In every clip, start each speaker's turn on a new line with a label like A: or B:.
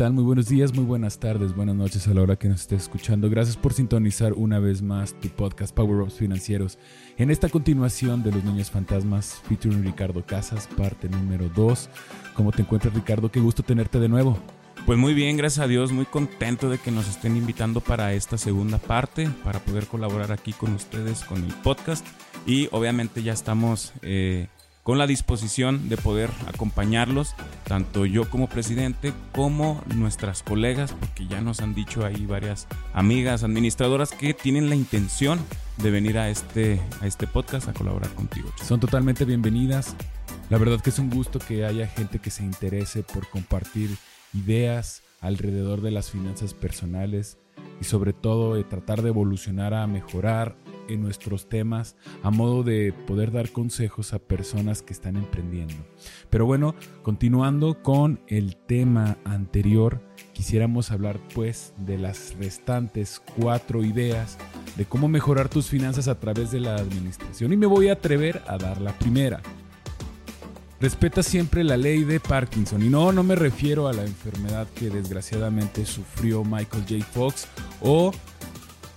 A: tal? Muy buenos días, muy buenas tardes, buenas noches a la hora que nos estés escuchando. Gracias por sintonizar una vez más tu podcast Power Ups Financieros. En esta continuación de Los Niños Fantasmas, featuring Ricardo Casas, parte número 2. ¿Cómo te encuentras, Ricardo? Qué gusto tenerte de nuevo.
B: Pues muy bien, gracias a Dios, muy contento de que nos estén invitando para esta segunda parte, para poder colaborar aquí con ustedes con el podcast. Y obviamente ya estamos eh, con la disposición de poder acompañarlos, tanto yo como presidente como nuestras colegas, porque ya nos han dicho ahí varias amigas administradoras que tienen la intención de venir a este, a este podcast a colaborar contigo.
A: Son totalmente bienvenidas. La verdad que es un gusto que haya gente que se interese por compartir ideas alrededor de las finanzas personales y sobre todo de tratar de evolucionar a mejorar en nuestros temas a modo de poder dar consejos a personas que están emprendiendo. Pero bueno, continuando con el tema anterior, quisiéramos hablar pues de las restantes cuatro ideas de cómo mejorar tus finanzas a través de la administración y me voy a atrever a dar la primera. Respeta siempre la ley de Parkinson. Y no, no me refiero a la enfermedad que desgraciadamente sufrió Michael J. Fox o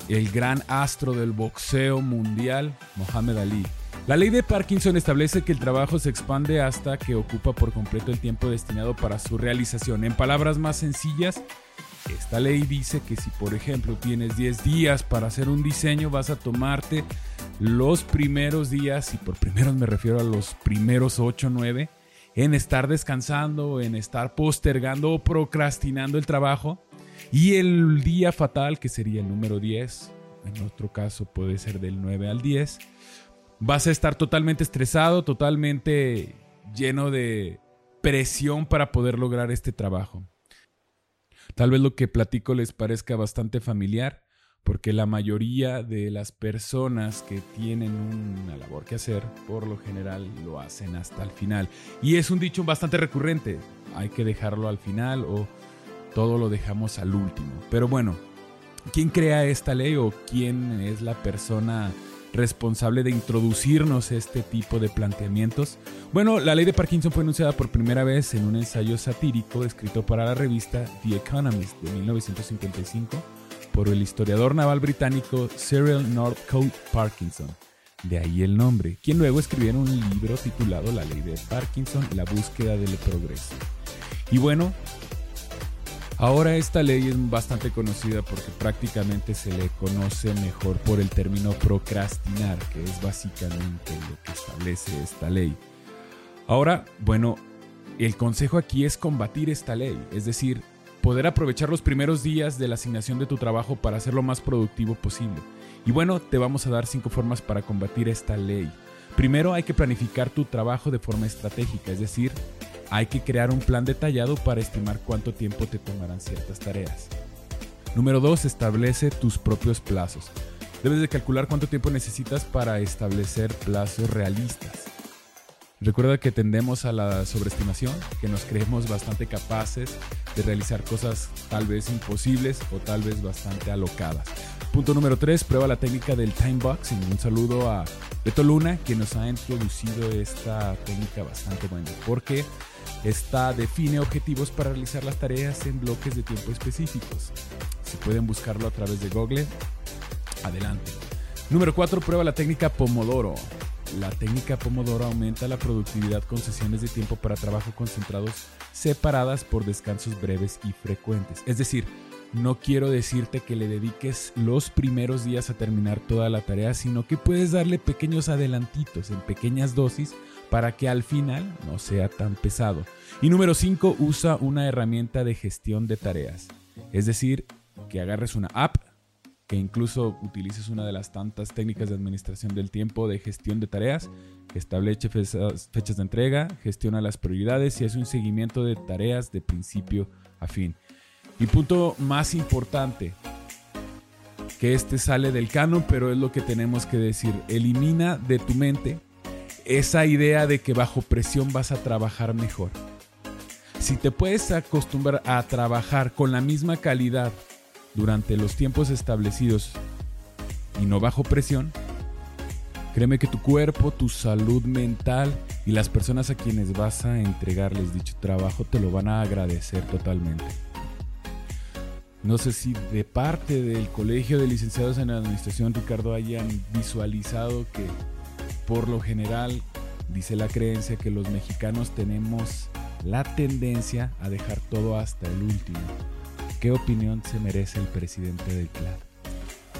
A: el gran astro del boxeo mundial, Mohamed Ali. La ley de Parkinson establece que el trabajo se expande hasta que ocupa por completo el tiempo destinado para su realización. En palabras más sencillas, esta ley dice que si por ejemplo tienes 10 días para hacer un diseño, vas a tomarte los primeros días, y por primeros me refiero a los primeros 8 o 9, en estar descansando, en estar postergando o procrastinando el trabajo y el día fatal, que sería el número 10, en otro caso puede ser del 9 al 10, vas a estar totalmente estresado, totalmente lleno de presión para poder lograr este trabajo. Tal vez lo que platico les parezca bastante familiar, porque la mayoría de las personas que tienen una labor que hacer, por lo general lo hacen hasta el final. Y es un dicho bastante recurrente, hay que dejarlo al final o todo lo dejamos al último. Pero bueno, ¿quién crea esta ley o quién es la persona responsable de introducirnos este tipo de planteamientos? Bueno, la ley de Parkinson fue anunciada por primera vez en un ensayo satírico escrito para la revista The Economist de 1955 por el historiador naval británico Cyril Northcote Parkinson. De ahí el nombre, quien luego escribió un libro titulado La ley de Parkinson, la búsqueda del progreso. Y bueno, Ahora esta ley es bastante conocida porque prácticamente se le conoce mejor por el término procrastinar, que es básicamente lo que establece esta ley. Ahora, bueno, el consejo aquí es combatir esta ley, es decir, poder aprovechar los primeros días de la asignación de tu trabajo para hacer lo más productivo posible. Y bueno, te vamos a dar cinco formas para combatir esta ley. Primero hay que planificar tu trabajo de forma estratégica, es decir, hay que crear un plan detallado para estimar cuánto tiempo te tomarán ciertas tareas. Número 2. Establece tus propios plazos. Debes de calcular cuánto tiempo necesitas para establecer plazos realistas. Recuerda que tendemos a la sobreestimación, que nos creemos bastante capaces de realizar cosas tal vez imposibles o tal vez bastante alocadas. Punto número 3, prueba la técnica del time boxing. Un saludo a Beto Luna, que nos ha introducido esta técnica bastante buena, porque esta define objetivos para realizar las tareas en bloques de tiempo específicos. Si pueden buscarlo a través de Google, adelante. Número 4. Prueba la técnica Pomodoro. La técnica Pomodoro aumenta la productividad con sesiones de tiempo para trabajo concentrados separadas por descansos breves y frecuentes. Es decir, no quiero decirte que le dediques los primeros días a terminar toda la tarea, sino que puedes darle pequeños adelantitos en pequeñas dosis para que al final no sea tan pesado. Y número 5, usa una herramienta de gestión de tareas. Es decir, que agarres una app, que incluso utilices una de las tantas técnicas de administración del tiempo de gestión de tareas, establece fechas de entrega, gestiona las prioridades y hace un seguimiento de tareas de principio a fin. Y punto más importante, que este sale del canon, pero es lo que tenemos que decir. Elimina de tu mente esa idea de que bajo presión vas a trabajar mejor. si te puedes acostumbrar a trabajar con la misma calidad durante los tiempos establecidos y no bajo presión, créeme que tu cuerpo, tu salud mental y las personas a quienes vas a entregarles dicho trabajo te lo van a agradecer totalmente. No sé si de parte del Colegio de Licenciados en Administración, Ricardo, hayan visualizado que por lo general dice la creencia que los mexicanos tenemos la tendencia a dejar todo hasta el último. ¿Qué opinión se merece el presidente del CLAD?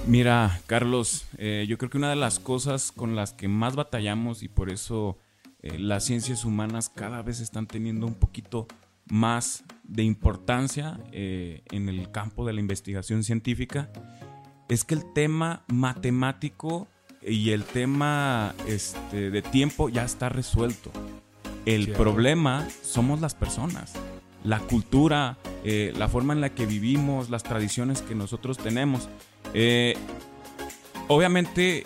B: Mira, Carlos, eh, yo creo que una de las cosas con las que más batallamos y por eso eh, las ciencias humanas cada vez están teniendo un poquito más de importancia eh, en el campo de la investigación científica es que el tema matemático y el tema este, de tiempo ya está resuelto. El problema somos las personas, la cultura, eh, la forma en la que vivimos, las tradiciones que nosotros tenemos. Eh, obviamente,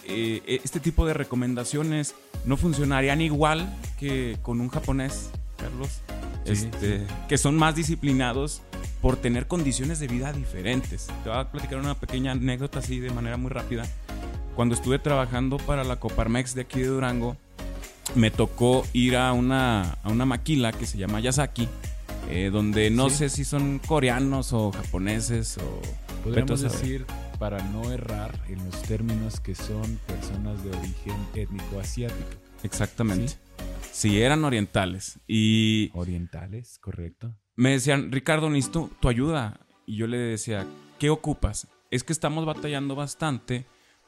B: este tipo de recomendaciones no funcionarían igual que con un japonés, Carlos este, que son más disciplinados por tener condiciones de vida diferentes. Te voy a platicar una pequeña anécdota así de manera muy rápida. Cuando estuve trabajando para la Coparmex de aquí de Durango, me tocó ir a una, a una maquila que se llama Yasaki, eh, donde no sé si son coreanos o japoneses o...
A: Podríamos decir, para no errar en los términos, que son personas de origen étnico asiático.
B: Exactamente. Sí, eran orientales. Y.
A: Orientales, correcto.
B: Me decían, Ricardo, necesito tu ayuda. Y yo le decía, ¿qué ocupas? Es que estamos batallando bastante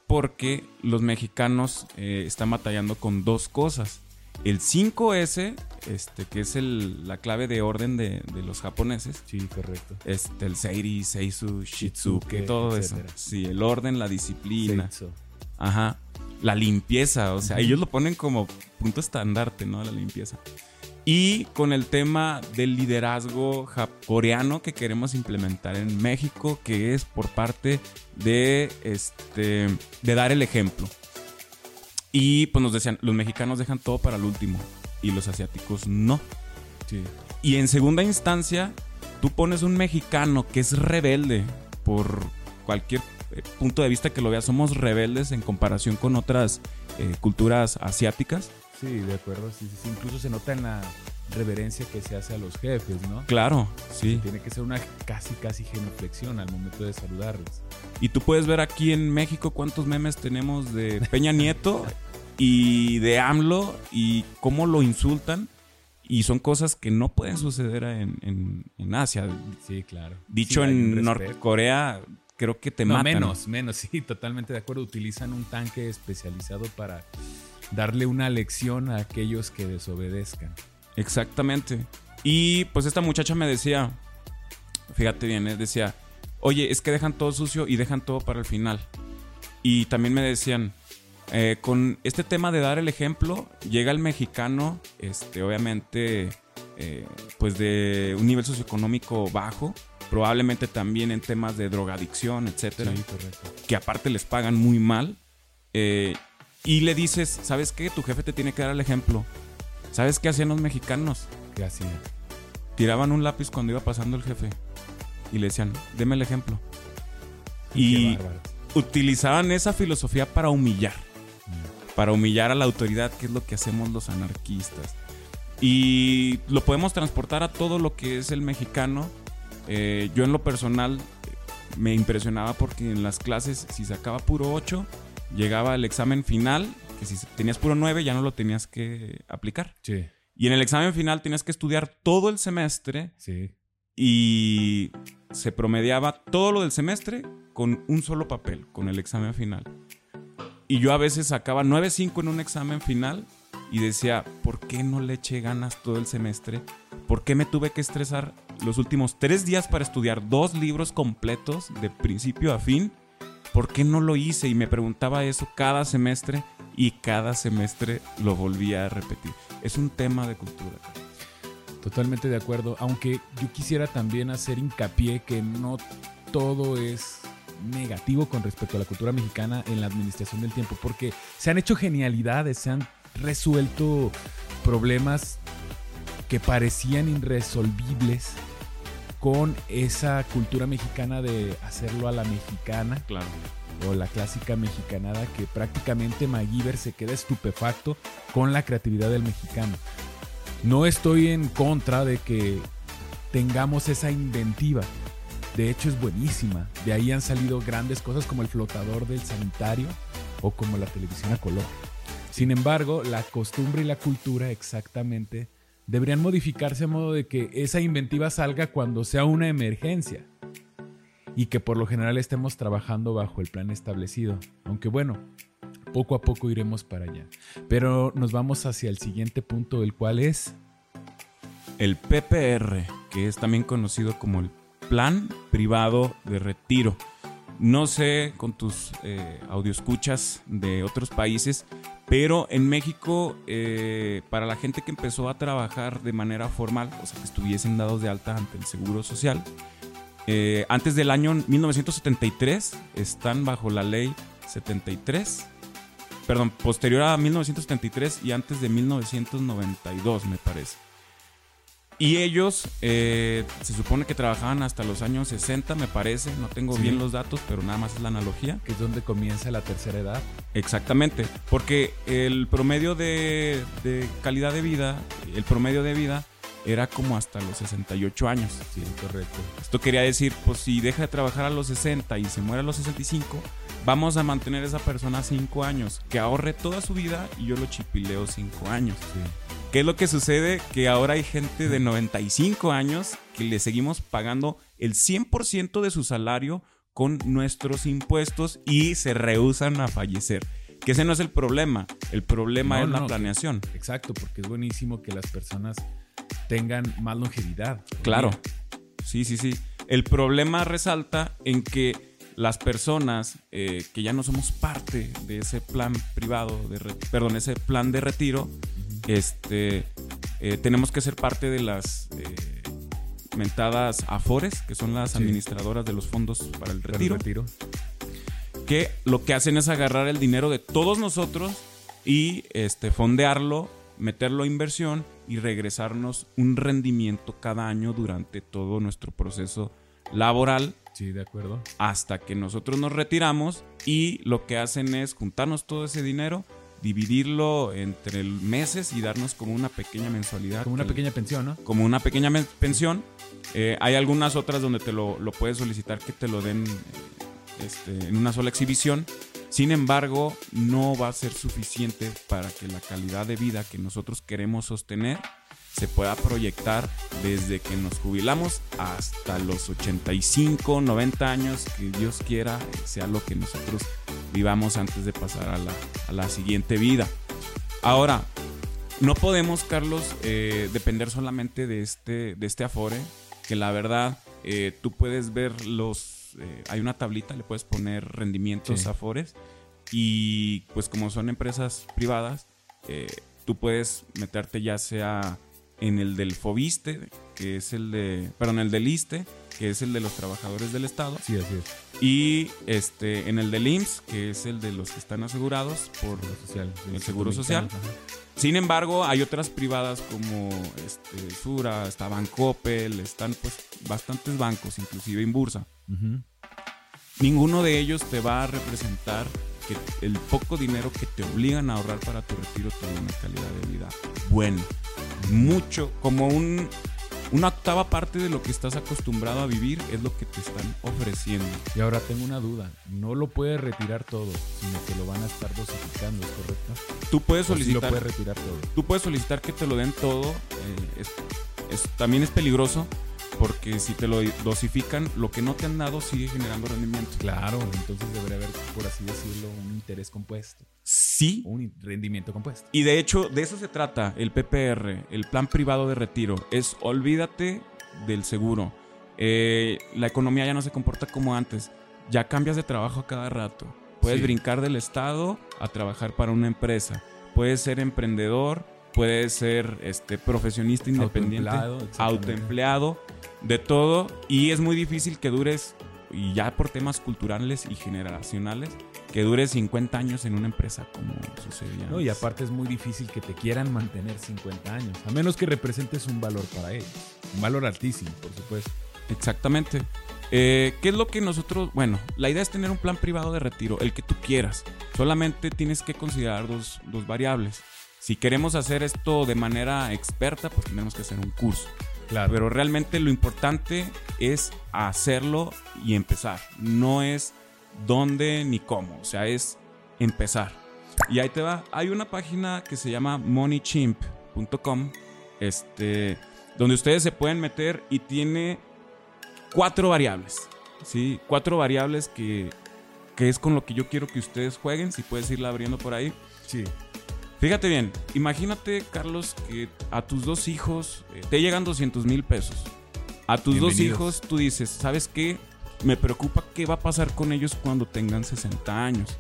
B: porque los mexicanos eh, están batallando con dos cosas. El 5S, este, que es la clave de orden de, los japoneses.
A: Sí, correcto.
B: Este, el Seiri, Seisu, Shitsuke, todo eso. Sí, el orden, la disciplina. Ajá la limpieza, o sea, ellos lo ponen como punto estandarte, ¿no? La limpieza. Y con el tema del liderazgo coreano que queremos implementar en México, que es por parte de, este, de dar el ejemplo. Y pues nos decían, los mexicanos dejan todo para el último y los asiáticos no. Sí. Y en segunda instancia, tú pones un mexicano que es rebelde por cualquier eh, punto de vista que lo vea, somos rebeldes en comparación con otras eh, culturas asiáticas.
A: Sí, de acuerdo. Sí, sí, Incluso se nota en la reverencia que se hace a los jefes, ¿no?
B: Claro, sí.
A: Tiene que ser una casi, casi genuflexión al momento de saludarlos.
B: Y tú puedes ver aquí en México cuántos memes tenemos de Peña Nieto y de AMLO y cómo lo insultan. Y son cosas que no pueden suceder en, Asia.
A: Sí, claro.
B: Dicho en Norcorea, creo que te no,
A: Menos, menos, sí, totalmente de acuerdo. Utilizan un tanque especializado para darle una lección a aquellos que desobedezcan.
B: Exactamente. Y pues esta muchacha me decía, fíjate bien, ¿eh? decía, oye, es que dejan todo sucio y dejan todo para el final. Y también me decían, eh, con este tema de dar el ejemplo, llega el mexicano, este, obviamente, eh, pues de un nivel socioeconómico bajo, probablemente también en temas de drogadicción, etcétera. Que aparte les pagan muy mal. Eh, y le dices, ¿sabes qué? Tu jefe te tiene que dar el ejemplo. ¿Sabes qué hacían los mexicanos?
A: ¿Qué hacían?
B: Tiraban un lápiz cuando iba pasando el jefe. Y le decían, deme el ejemplo. Y utilizaban esa filosofía para humillar. Mm. Para humillar a la autoridad, que es lo que hacemos los anarquistas. Y lo podemos transportar a todo lo que es el mexicano eh, yo en lo personal me impresionaba porque en las clases si sacaba puro 8, llegaba el examen final, que si tenías puro 9 ya no lo tenías que aplicar.
A: Sí.
B: Y en el examen final tenías que estudiar todo el semestre.
A: Sí.
B: Y se promediaba todo lo del semestre con un solo papel, con el examen final. Y yo a veces sacaba 9.5 en un examen final y decía, ¿por qué no le eché ganas todo el semestre? ¿Por qué me tuve que estresar los últimos tres días para estudiar dos libros completos de principio a fin? ¿Por qué no lo hice? Y me preguntaba eso cada semestre y cada semestre lo volvía a repetir. Es un tema de cultura.
A: Totalmente de acuerdo, aunque yo quisiera también hacer hincapié que no todo es negativo con respecto a la cultura mexicana en la administración del tiempo, porque se han hecho genialidades, se han resuelto problemas que parecían irresolvibles con esa cultura mexicana de hacerlo a la mexicana.
B: Claro.
A: O la clásica mexicanada que prácticamente MacGyver se queda estupefacto con la creatividad del mexicano. No estoy en contra de que tengamos esa inventiva. De hecho es buenísima. De ahí han salido grandes cosas como el flotador del sanitario o como la televisión a color. Sin embargo, la costumbre y la cultura exactamente deberían modificarse a modo de que esa inventiva salga cuando sea una emergencia y que por lo general estemos trabajando bajo el plan establecido. Aunque bueno, poco a poco iremos para allá. Pero nos vamos hacia el siguiente punto, el cual es...
B: El PPR, que es también conocido como el Plan Privado de Retiro. No sé con tus eh, escuchas de otros países, pero en México, eh, para la gente que empezó a trabajar de manera formal, o sea, que estuviesen dados de alta ante el Seguro Social, eh, antes del año 1973 están bajo la ley 73, perdón, posterior a 1973 y antes de 1992 me parece. Y ellos eh, se supone que trabajaban hasta los años 60, me parece. No tengo bien los datos, pero nada más es la analogía.
A: Que es donde comienza la tercera edad.
B: Exactamente. Porque el promedio de, de calidad de vida, el promedio de vida era como hasta los 68 años.
A: Sí, correcto.
B: Esto quería decir, pues si deja de trabajar a los 60 y se muere a los 65, vamos a mantener a esa persona 5 años, que ahorre toda su vida y yo lo chipileo 5 años.
A: Sí.
B: ¿Qué es lo que sucede? Que ahora hay gente de 95 años que le seguimos pagando el 100% de su salario con nuestros impuestos y se rehusan a fallecer. Que ese no es el problema, el problema
A: No,
B: es la planeación.
A: Exacto, porque es buenísimo que las personas tengan más longevidad.
B: Claro, sí, sí, sí. El problema resalta en que las personas eh, que ya no somos parte de ese plan privado, de perdón, ese plan de retiro, este, eh, tenemos que ser parte de las eh, mentadas AFORES, que son las
A: Sí.
B: administradoras de los fondos para el retiro. que lo que hacen es agarrar el dinero de todos nosotros y este, fondearlo, meterlo a inversión y regresarnos un rendimiento cada año durante todo nuestro proceso laboral
A: Sí, de acuerdo.
B: hasta que nosotros nos retiramos y lo que hacen es juntarnos todo ese dinero, dividirlo entre meses y darnos como una pequeña mensualidad.
A: Como una
B: que-
A: pequeña pensión, ¿no?
B: como una pequeña pensión. Eh, hay algunas otras donde te lo, lo puedes solicitar que te lo den eh, este, en una sola exhibición. Sin embargo, no va a ser suficiente para que la calidad de vida que nosotros queremos sostener se pueda proyectar desde que nos jubilamos hasta los 85, 90 años, que Dios quiera sea lo que nosotros vivamos antes de pasar a la, a la siguiente vida. Ahora, no podemos, Carlos, eh, depender solamente de este, de este Afore, que la verdad, eh, tú puedes ver los... eh, hay una tablita, le puedes poner rendimientos
A: Sí.
B: Afores y pues como son empresas privadas, tú puedes meterte ya sea en el del FOBISTE, que es el de... Perdón, el del ISTE, que es el de los trabajadores del Estado,
A: Sí, así es.
B: y este, en el del IMSS, que es el de los que están asegurados por
A: social.
B: El Seguro Social.
A: ajá.
B: sin embargo, hay otras privadas como este, Sura, está Bancoppel, están pues bastantes bancos, inclusive en Bursa.
A: Ujú.
B: Ninguno de ellos te va a representar que el poco dinero que te obligan a ahorrar para tu retiro te dé una calidad de vida buena. Mucho, como un, una octava parte de lo que estás acostumbrado a vivir es lo que te están ofreciendo.
A: Y ahora tengo una duda. No lo puedes retirar todo, sino que lo van a estar dosificando, ¿es correcto?
B: Tú puedes
A: O sí lo
B: solicitar
A: puedes retirar todo.
B: tú puedes solicitar que te lo den todo. eh, es- es- también es peligroso porque si te lo dosifican, lo que no te han dado sigue generando rendimiento.
A: Claro, entonces debería haber, por así decirlo, un interés compuesto.
B: Sí.
A: Un rendimiento compuesto.
B: Y de hecho, de eso se trata el PPR, el plan privado de retiro. Es olvídate del seguro. Eh, la economía ya no se comporta como antes. Ya cambias de trabajo a cada rato. Puedes
A: Sí.
B: brincar del Estado a trabajar para una empresa. Puedes ser emprendedor, puedes ser este, profesionista independiente,
A: Autoempleado,
B: autoempleado, de todo. Y es muy difícil que dures, y ya por temas culturales y generacionales, que dure 50 años en una empresa como sucedía.
A: No, y aparte es muy difícil que te quieran mantener 50 años, a menos que representes un valor para ellos. Un valor altísimo, por supuesto.
B: Exactamente. Eh, ¿Qué es lo que nosotros... Bueno, la idea es tener un plan privado de retiro, el que tú quieras. Solamente tienes que considerar dos, dos variables. Si queremos hacer esto de manera experta, pues tenemos que hacer un curso.
A: Claro.
B: Pero realmente lo importante es hacerlo y empezar. No es dónde ni cómo. O sea, es empezar. Y ahí te va. Hay una página que se llama moneychimp.com. Este. Donde ustedes se pueden meter y tiene cuatro variables. ¿Sí? Cuatro variables que, que es con lo que yo quiero que ustedes jueguen. Si puedes irla abriendo por ahí.
A: Sí.
B: Fíjate bien, imagínate, Carlos, que a tus dos hijos eh, te llegan 200 mil pesos. A tus dos hijos tú dices, ¿sabes qué? Me preocupa qué va a pasar con ellos cuando tengan 60 años.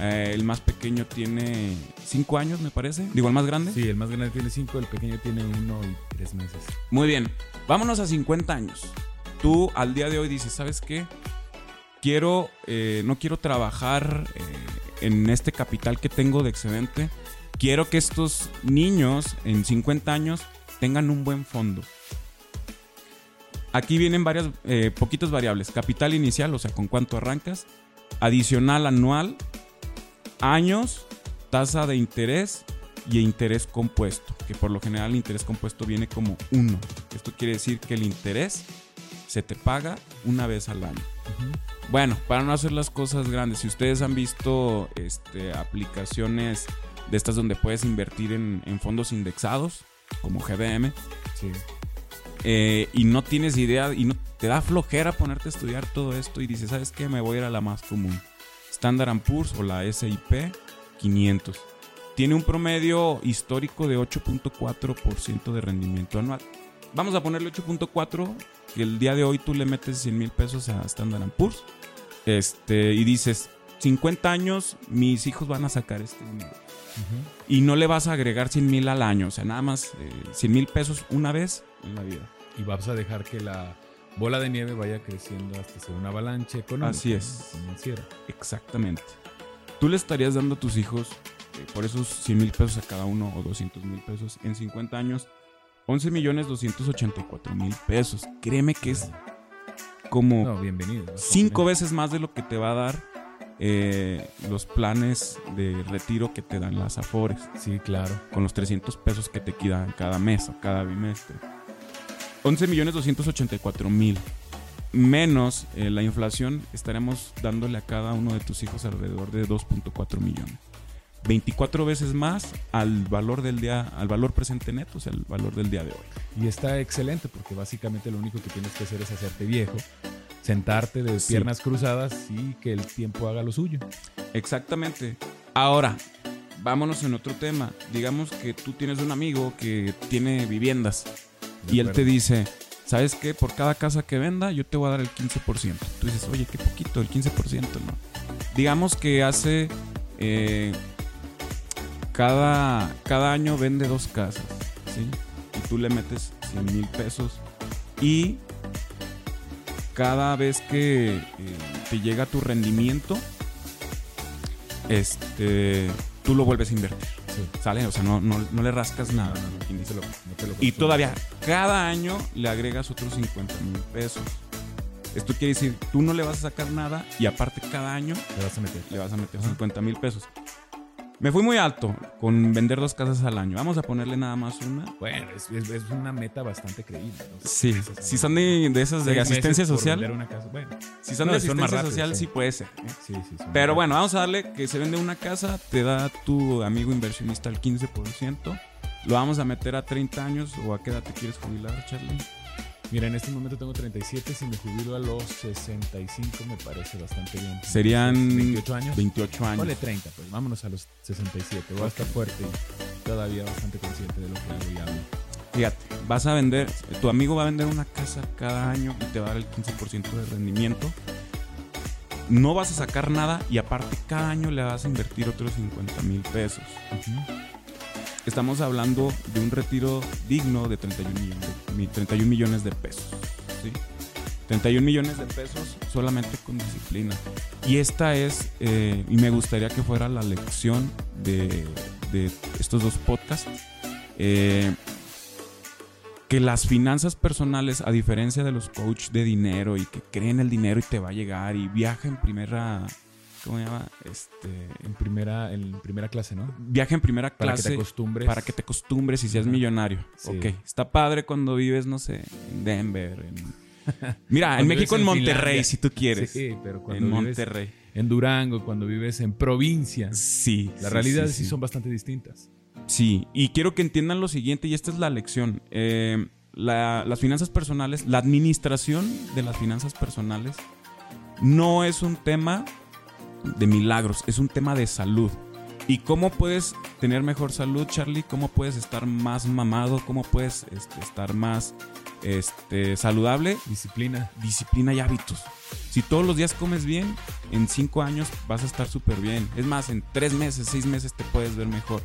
B: Eh, el más pequeño tiene 5 años, me parece. Digo, el más grande.
A: Sí, el más grande tiene 5, el pequeño tiene 1 y 3 meses.
B: Muy bien, vámonos a 50 años. Tú al día de hoy dices, ¿sabes qué? Quiero, eh, no quiero trabajar en este capital que tengo de excedente. Quiero que estos niños en 50 años tengan un buen fondo. Aquí vienen varias, eh, poquitas variables. Capital inicial, o sea, con cuánto arrancas. Adicional anual. Años. Tasa de interés. Y interés compuesto. Que por lo general el interés compuesto viene como 1. Esto quiere decir que el interés se te paga una vez al año. Bueno, para no hacer las cosas grandes, si ustedes han visto este, aplicaciones de estas donde puedes invertir en, en fondos indexados, como GBM,
A: Sí.
B: eh, y no tienes idea y no te da flojera ponerte a estudiar todo esto y dices, ¿sabes qué? Me voy a ir a la más común. Standard Poor's o la SIP 500. Tiene un promedio histórico de 8.4% de rendimiento anual. Vamos a ponerle 8.4, que el día de hoy tú le metes 100 mil pesos a Standard Poor's este, y dices, 50 años, mis hijos van a sacar este dinero. Y no le vas a agregar 100 mil al año, o sea, nada más eh, 100 mil pesos una vez en la vida.
A: Y vas a dejar que la bola de nieve vaya creciendo hasta ser una avalancha económica.
B: Así es.
A: Financiera.
B: Exactamente. Tú le estarías dando a tus hijos eh, por esos 100 mil pesos a cada uno o 200 mil pesos en 50 años, 11 millones 284 mil pesos. Créeme que es como
A: No, bienvenido.
B: cinco veces más de lo que te va a dar eh, los planes de retiro que te dan las Afores,
A: Sí, claro.
B: con los 300 pesos que te quedan cada mes o cada bimestre. 11 millones 284 mil. Menos eh, la inflación, estaremos dándole a cada uno de tus hijos alrededor de 2.4 millones. 24 veces más al valor del día, al valor presente neto, o sea, el valor del día de hoy.
A: Y está excelente porque básicamente lo único que tienes que hacer es hacerte viejo, sentarte de
B: Sí.
A: piernas cruzadas y que el tiempo haga lo suyo.
B: Exactamente. Ahora, vámonos en otro tema. Digamos que tú tienes un amigo que tiene viviendas
A: De
B: y él te dice, ¿sabes qué? Por cada casa que venda, yo te voy a dar el 15%. Tú dices, oye, qué poquito, el 15%, ¿no? Digamos que hace... eh, cada, cada año vende dos casas, ¿sí? Y tú le metes 100 mil pesos y cada vez que eh, te llega tu rendimiento, este, tú lo vuelves a invertir.
A: Sí.
B: ¿Sale? O sea, no, no, no le rascas nada.
A: no, lo- no te lo
B: Y todavía cada año le agregas otros 50 mil pesos. Esto quiere decir, tú no le vas a sacar nada y aparte cada año
A: Te vas a meter.
B: le vas a meter
A: Ajá.
B: 50 mil pesos. Me fui muy alto con vender dos casas al año. Vamos a ponerle nada más una.
A: Bueno, es, es- es una meta bastante creíble. ¿no?
B: Sí, si son de, de esas de asistencia social,
A: vender una casa. Bueno,
B: si son
A: No,
B: de
A: son
B: asistencia social,
A: sí.
B: sí puede ser. ¿eh?
A: sí, sí. son
B: Pero bueno, vamos a darle que se vende una casa, te da tu amigo inversionista el 15%. Lo vamos a meter a 30 años o a qué edad te quieres jubilar, Charlie.
A: Mira, en este momento tengo 37. Si me jubilo a los 65, me parece bastante bien.
B: Serían
A: 28 años.
B: 28 años.
A: Ponle 30, pues vámonos a los 67. Voy a estar fuerte y todavía bastante consciente de lo que hago y hablo.
B: Fíjate, vas a vender, tu amigo va a vender una casa cada año y te va a dar el 15% de rendimiento. No vas a sacar nada y aparte cada año le vas a invertir otros 50 mil pesos. Estamos hablando de un retiro digno de 31 millones de, mi- 31 millones de pesos. ¿sí? 71 millones de pesos solamente con disciplina. Y esta es, eh, y me gustaría que fuera la lección de, de estos dos podcasts, eh, que las finanzas personales, a diferencia de los coaches de dinero y que creen el dinero y te va a llegar y viaja en primera ¿cómo se llama? Este,
A: en primera, en primera clase, ¿no?
B: Viaja en primera clase.
A: Para que te acostumbres.
B: Para que te acostumbres y seas millonario. Ok. Está padre cuando vives, no sé, en Denver. Mira, en México, en, Monterrey, si tú quieres.
A: Sí, pero cuando
B: en Monterrey.
A: En Durango, cuando vives en provincia.
B: Sí.
A: Las realidades sí, son bastante distintas.
B: Sí, y quiero que entiendan lo siguiente, y esta es la lección. Eh, las finanzas personales, la administración de las finanzas personales no es un tema de milagros, es un tema de salud. ¿Y cómo puedes tener mejor salud, Charlie? ¿Cómo puedes estar más mamado? ¿Cómo puedes este, estar más este, saludable?
A: Disciplina.
B: Disciplina y hábitos. Si todos los días comes bien, en cinco años vas a estar súper bien. Es más, en tres meses, seis meses te puedes ver mejor.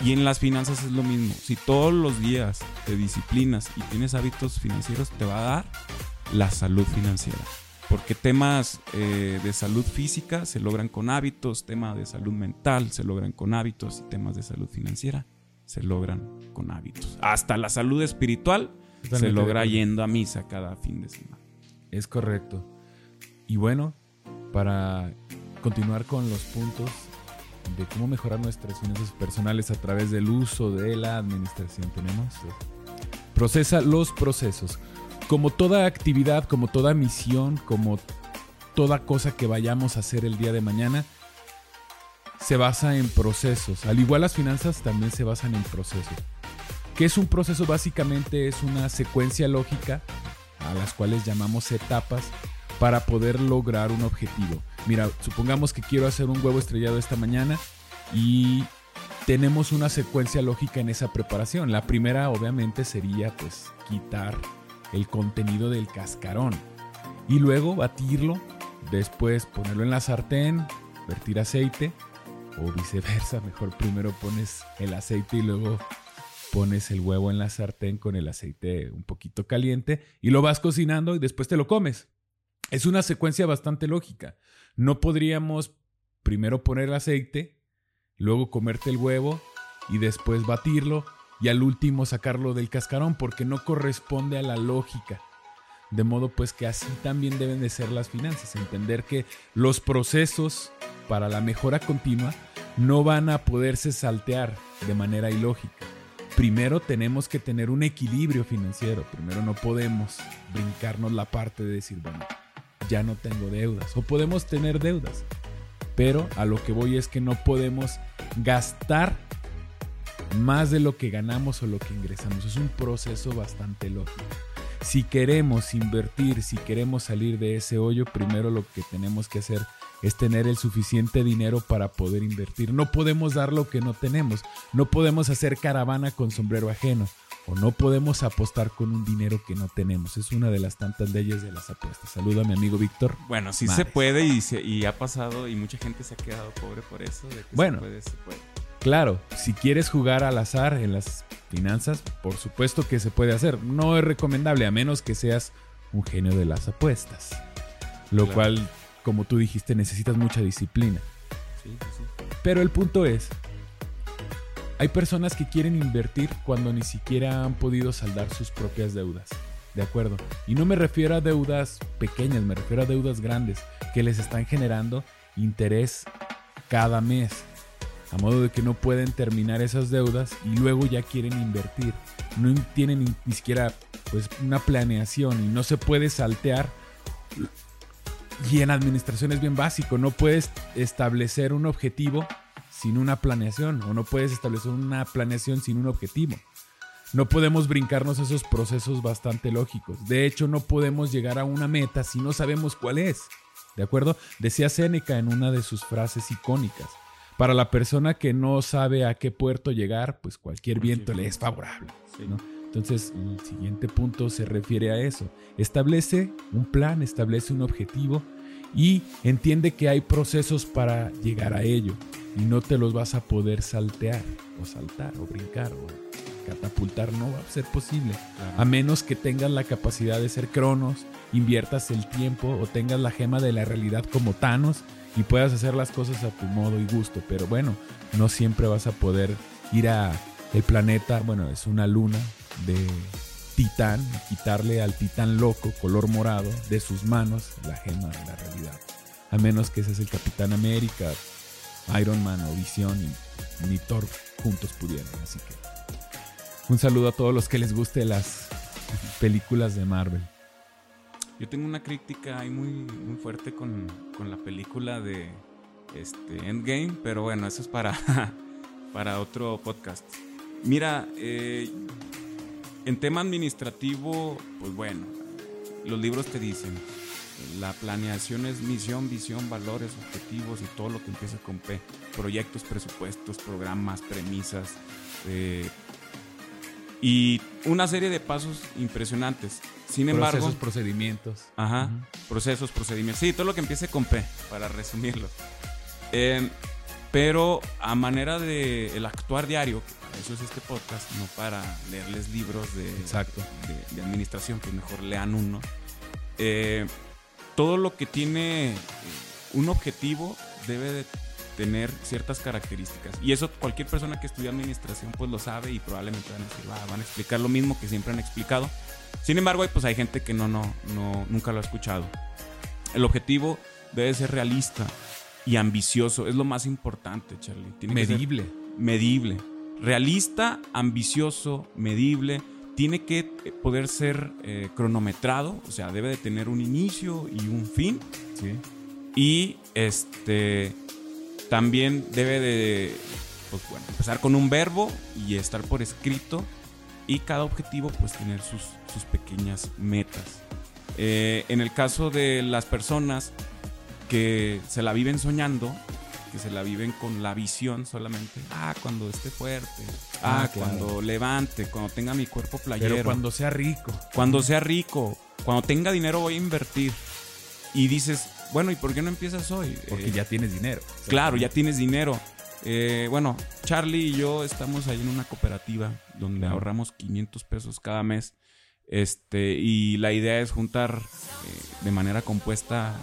B: Y en las finanzas es lo mismo. Si todos los días te disciplinas y tienes hábitos financieros, te va a dar la salud financiera. Porque temas eh, de salud física se logran con hábitos, temas de salud mental se logran con hábitos y temas de salud financiera se logran con hábitos. Hasta la salud espiritual se logra yendo a misa cada fin de semana.
A: Es correcto. Y bueno, para continuar con los puntos de cómo mejorar nuestras finanzas personales a través del uso de la administración, tenemos procesa los procesos como toda actividad, como toda misión, como toda cosa que vayamos a hacer el día de mañana, se basa en procesos. Al igual las finanzas también se basan en procesos. ¿Qué es un proceso? Básicamente es una secuencia lógica a las cuales llamamos etapas para poder lograr un objetivo. Mira, supongamos que quiero hacer un huevo estrellado esta mañana y tenemos una secuencia lógica en esa preparación. La primera obviamente sería pues quitar el contenido del cascarón y luego batirlo, después ponerlo en la sartén, vertir aceite o viceversa, mejor primero pones el aceite y luego pones el huevo en la sartén con el aceite un poquito caliente y lo vas cocinando y después te lo comes. Es una secuencia bastante lógica. No podríamos primero poner el aceite, luego comerte el huevo y después batirlo y al último sacarlo del cascarón porque no corresponde a la lógica. De modo pues que así también deben de ser las finanzas, entender que los procesos para la mejora continua no van a poderse saltear de manera ilógica. Primero tenemos que tener un equilibrio financiero, primero no podemos brincarnos la parte de decir, bueno, ya no tengo deudas o podemos tener deudas, pero a lo que voy es que no podemos gastar más de lo que ganamos o lo que ingresamos. Es un proceso bastante lógico. Si queremos invertir, si queremos salir de ese hoyo, primero lo que tenemos que hacer es tener el suficiente dinero para poder invertir. No podemos dar lo que no tenemos. No podemos hacer caravana con sombrero ajeno. O no podemos apostar con un dinero que no tenemos. Es una de las tantas leyes de las apuestas. Saluda a mi amigo Víctor.
B: Bueno, sí se puede y, y ha pasado y mucha gente se ha quedado pobre por eso.
A: bueno, se puede. Claro, si quieres jugar al azar en las finanzas, por supuesto que se puede hacer. No es recomendable a menos que seas un genio de las apuestas. Lo cual, como tú dijiste, necesitas mucha disciplina. Sí, sí. Pero el punto es, hay personas que quieren invertir cuando ni siquiera han podido saldar sus propias deudas. ¿De acuerdo? Y no me refiero a deudas pequeñas, me refiero a deudas grandes que les están generando interés cada mes a modo de que no pueden terminar esas deudas y luego ya quieren invertir. No tienen ni, siquiera pues una planeación y no se puede saltear. Y en administración es bien básico, no puedes establecer un objetivo sin una planeación o no puedes establecer una planeación sin un objetivo. No podemos brincarnos esos procesos bastante lógicos. De hecho, no podemos llegar a una meta si no sabemos cuál es. ¿De acuerdo? Decía Séneca en una de sus frases icónicas. Para la persona que no sabe a qué puerto llegar, pues cualquier viento le es favorable. Entonces, el siguiente punto se refiere a eso. Establece un plan, establece un objetivo y entiende que hay procesos para llegar a ello y no te los vas a poder saltear o saltar o brincar o catapultar no va a ser posible. A menos que tengas la capacidad de ser Cronos, inviertas el tiempo o tengas la gema de la realidad como Thanos y puedas hacer las cosas a tu modo y gusto. Pero bueno, no siempre vas a poder ir a el planeta, bueno, es una luna de Titán, quitarle al Titán loco, color morado, de sus manos la gema de la realidad. A menos que ese es el Capitán América, Iron Man o Visión y ni juntos pudieran. Así que un saludo a todos los que les guste las películas de Marvel.
B: Yo tengo una crítica ahí muy, muy fuerte con, con la película de este, Endgame, pero bueno, eso es para, para otro podcast. Mira, eh, en tema administrativo, pues bueno, los libros te dicen, la planeación es misión, visión, valores, objetivos y todo lo que empieza con P. Proyectos, presupuestos, programas, premisas. Eh, y una serie de pasos impresionantes. Sin embargo.
A: Procesos, procedimientos.
B: Ajá. Procesos, procedimientos. Sí, todo lo que empiece con P, para resumirlo. Eh, pero a manera de el actuar diario, que para eso es este podcast, no para leerles libros de,
A: Exacto.
B: de, de administración, pues mejor lean uno. Eh, todo lo que tiene eh, un objetivo debe de tener ciertas características. Y eso cualquier persona que estudia administración pues lo sabe y probablemente van a, decir, "Ah, van a explicar lo mismo que siempre han explicado. Sin embargo, pues hay gente que no, no, no, nunca lo ha escuchado. El objetivo debe ser realista y ambicioso. Es lo más importante, Charlie. Tiene que ser
A: Medible.
B: medible. Realista, ambicioso, medible. Tiene que eh, poder ser eh, cronometrado, o sea, debe de tener un inicio y un fin. Y este también debe de pues, bueno, empezar con un verbo y estar por escrito. Y cada objetivo, pues tener sus, sus pequeñas metas. Eh, en el caso de las personas que se la viven soñando, que se la viven con la visión solamente. Ah, cuando esté fuerte. Ah,
A: Ah, claro.
B: cuando levante, cuando tenga mi cuerpo playero.
A: Pero cuando sea rico.
B: Cuando sea rico, cuando tenga dinero voy a invertir. Y dices, bueno, ¿y por qué no empiezas hoy?
A: Porque
B: Eh,
A: ya tienes dinero.
B: Claro, ya tienes dinero. Eh, bueno, Charlie y yo estamos ahí en una cooperativa donde ahorramos 500 pesos cada mes. Este, y la idea es juntar eh, de manera compuesta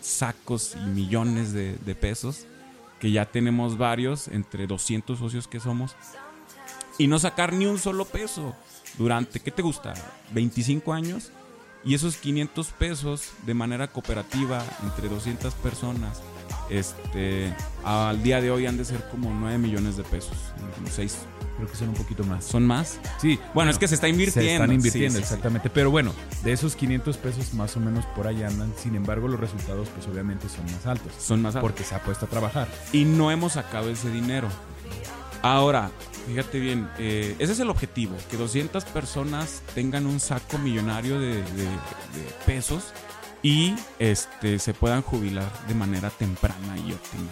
B: sacos y millones de, pesos, que ya tenemos varios, entre 200 socios que somos, y no sacar ni un solo peso durante, ¿qué te gusta? 25 años. Y esos 500 pesos de manera cooperativa entre 200 personas, este, al día de hoy han de ser como 9 millones de pesos. Como 6.
A: Creo que son un poquito más.
B: ¿Son más?
A: Sí.
B: Bueno, es que se está invirtiendo.
A: Se están
B: Sí,
A: invirtiendo,
B: sí, sí.
A: exactamente. Pero bueno, de esos 500 pesos más o menos por ahí andan. Sin embargo, los resultados pues obviamente son más altos.
B: Son más altos.
A: Porque se ha puesto a trabajar.
B: y no hemos sacado ese dinero. Ahora, fíjate bien, eh, ese es el objetivo, que 200 personas tengan un saco millonario de, de- de pesos y este, se puedan jubilar de manera temprana y óptima.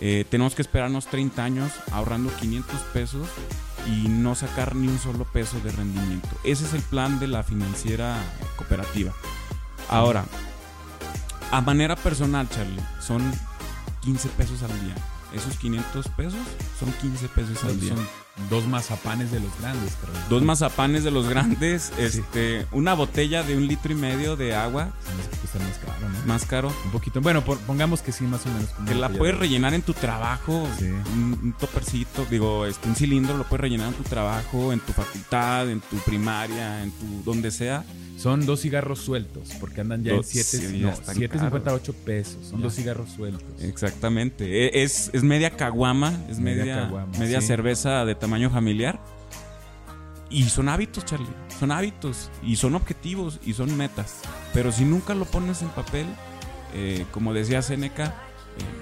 B: Eh, tenemos que esperarnos 30 años ahorrando 500 pesos y no sacar ni un solo peso de rendimiento. Ese es el plan de la financiera cooperativa. Ahora, a manera personal, Charlie, son 15 pesos al día. Esos 500 pesos son 15 pesos al día.
A: Son dos mazapanes de los grandes, carnal.
B: Dos mazapanes de los grandes, este, una botella de un litro y medio de agua,
A: Se más caro, ¿no?
B: más caro,
A: Un poquito. Bueno, por- pongamos que sí, más o menos. como
B: que la puedes
A: de-
B: rellenar en tu trabajo,
A: Sí.
B: un, un topercito, digo, este, un cilindro lo puedes rellenar en tu trabajo, en tu facultad, en tu primaria, en tu donde sea.
A: Son dos cigarros sueltos, porque andan ya
B: Dos-
A: en 7,
B: sí,
A: no, 7.58 pesos. Son
B: Ya.
A: dos cigarros sueltos.
B: Exactamente. E- Es, es media caguama, es
A: Media
B: media,
A: caguama,
B: media
A: sí.
B: cerveza de tamaño familiar. Y son hábitos, Charlie. Son hábitos. Y son objetivos. Y son metas. Pero si nunca lo pones en papel, eh, como decía Seneca,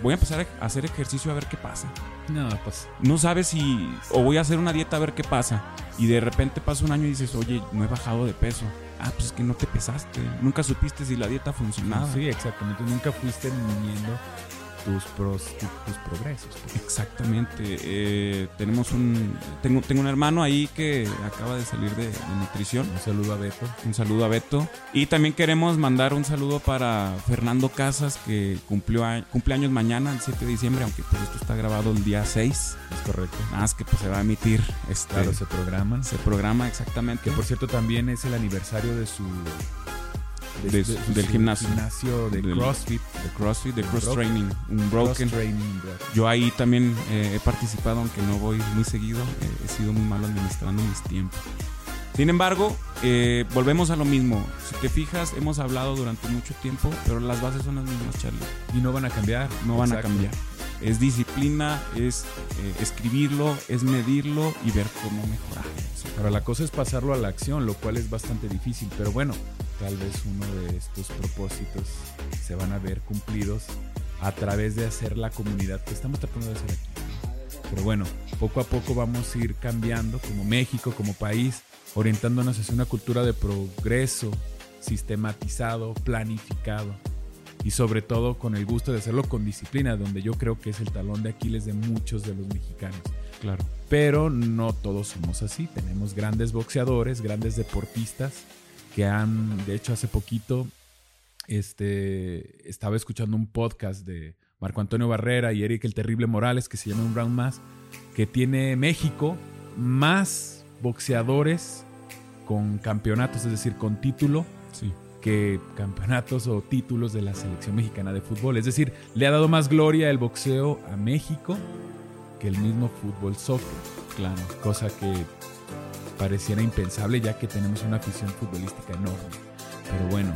B: voy a empezar a hacer ejercicio a ver qué pasa.
A: No, pues
B: No sabes si. O voy a hacer una dieta a ver qué pasa. Y de repente pasa un año y dices, oye, no he bajado de peso. Ah, pues es que no te pesaste. Nunca supiste si la dieta funcionaba.
A: sí, exactamente. Nunca fuiste midiendo tus, pros, tus, progresos.
B: Exactamente. Eh, tenemos un tengo, tengo un hermano ahí que acaba de salir de, nutrición.
A: Un saludo a Beto.
B: Un saludo a Beto. Y también queremos mandar un saludo para Fernando Casas que cumplió cumpleaños mañana, el 7 de diciembre, aunque pues esto está grabado el día 6.
A: Es correcto.
B: Nada más que pues se va a emitir. Este,
A: claro, se programa.
B: Se programa, exactamente.
A: Que por cierto también es el aniversario de su
B: del gimnasio.
A: gimnasio de CrossFit.
B: De CrossFit, de Cross Training, un broken. Yo ahí también eh, he participado, aunque no voy muy seguido. Eh, he sido muy malo administrando mis tiempos. Sin embargo, eh, volvemos a lo mismo. Si te fijas, hemos hablado durante mucho tiempo, pero las bases son las mismas, Charlie.
A: Y no van a cambiar.
B: No van a cambiar. Es disciplina, es escribirlo, es medirlo y ver cómo mejorar.
A: Ahora la cosa es pasarlo a la acción, lo cual es bastante difícil. Pero bueno, tal vez uno de estos propósitos se van a ver cumplidos a través de hacer la comunidad que estamos tratando de hacer aquí. Pero bueno, poco a poco vamos a ir cambiando como México, como país, orientándonos hacia una cultura de progreso sistematizado, planificado y sobre todo con el gusto de hacerlo con disciplina, donde yo creo que es el talón de Aquiles de muchos de los mexicanos.
B: Claro.
A: Pero no todos somos así. Tenemos grandes boxeadores, grandes deportistas que han, de hecho, hace poquito este, estaba escuchando un podcast de Marco Antonio Barrera y Eric el Terrible Morales que se llama Un Round Más, que tiene México más boxeadores con campeonatos, es decir, con título, que campeonatos o títulos de la selección mexicana de fútbol. Es decir, le ha dado más gloria el boxeo a México que el mismo fútbol soccer. Claro. Cosa que pareciera impensable ya que tenemos una afición futbolística enorme. Pero bueno,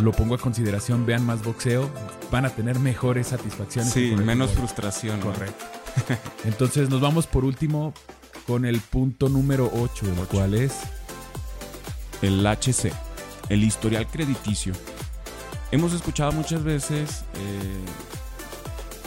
A: lo pongo a consideración, vean más boxeo, van a tener mejores satisfacciones.
B: Sí, menos frustración.
A: Correcto. Entonces nos vamos por último con el punto número 8, el cual es
B: el HC, el historial crediticio. Hemos escuchado muchas veces eh,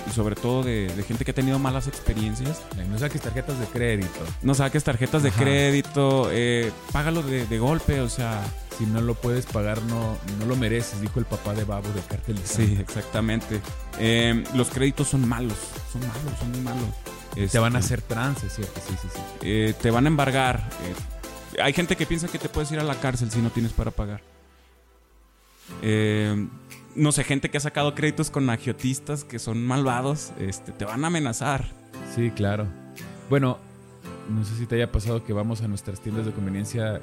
B: y sobre todo de, gente que ha tenido malas experiencias.
A: No saques tarjetas de crédito.
B: No saques tarjetas de crédito, eh, págalo de, golpe, o sea.
A: Si no lo puedes pagar, no, no lo mereces, dijo el papá de Babo de Cartel
B: Sí, exactamente. Eh, los créditos son malos, son malos, son muy malos.
A: te van a este, hacer trance, ¿cierto? Sí, sí, sí.
B: Eh, te van a embargar. Hay gente que piensa que te puedes ir a la cárcel si no tienes para pagar. Eh, no sé, gente que ha sacado créditos con agiotistas que son malvados, este, te van a amenazar.
A: Sí, claro. Bueno, no sé si te haya pasado que vamos a nuestras tiendas de conveniencia.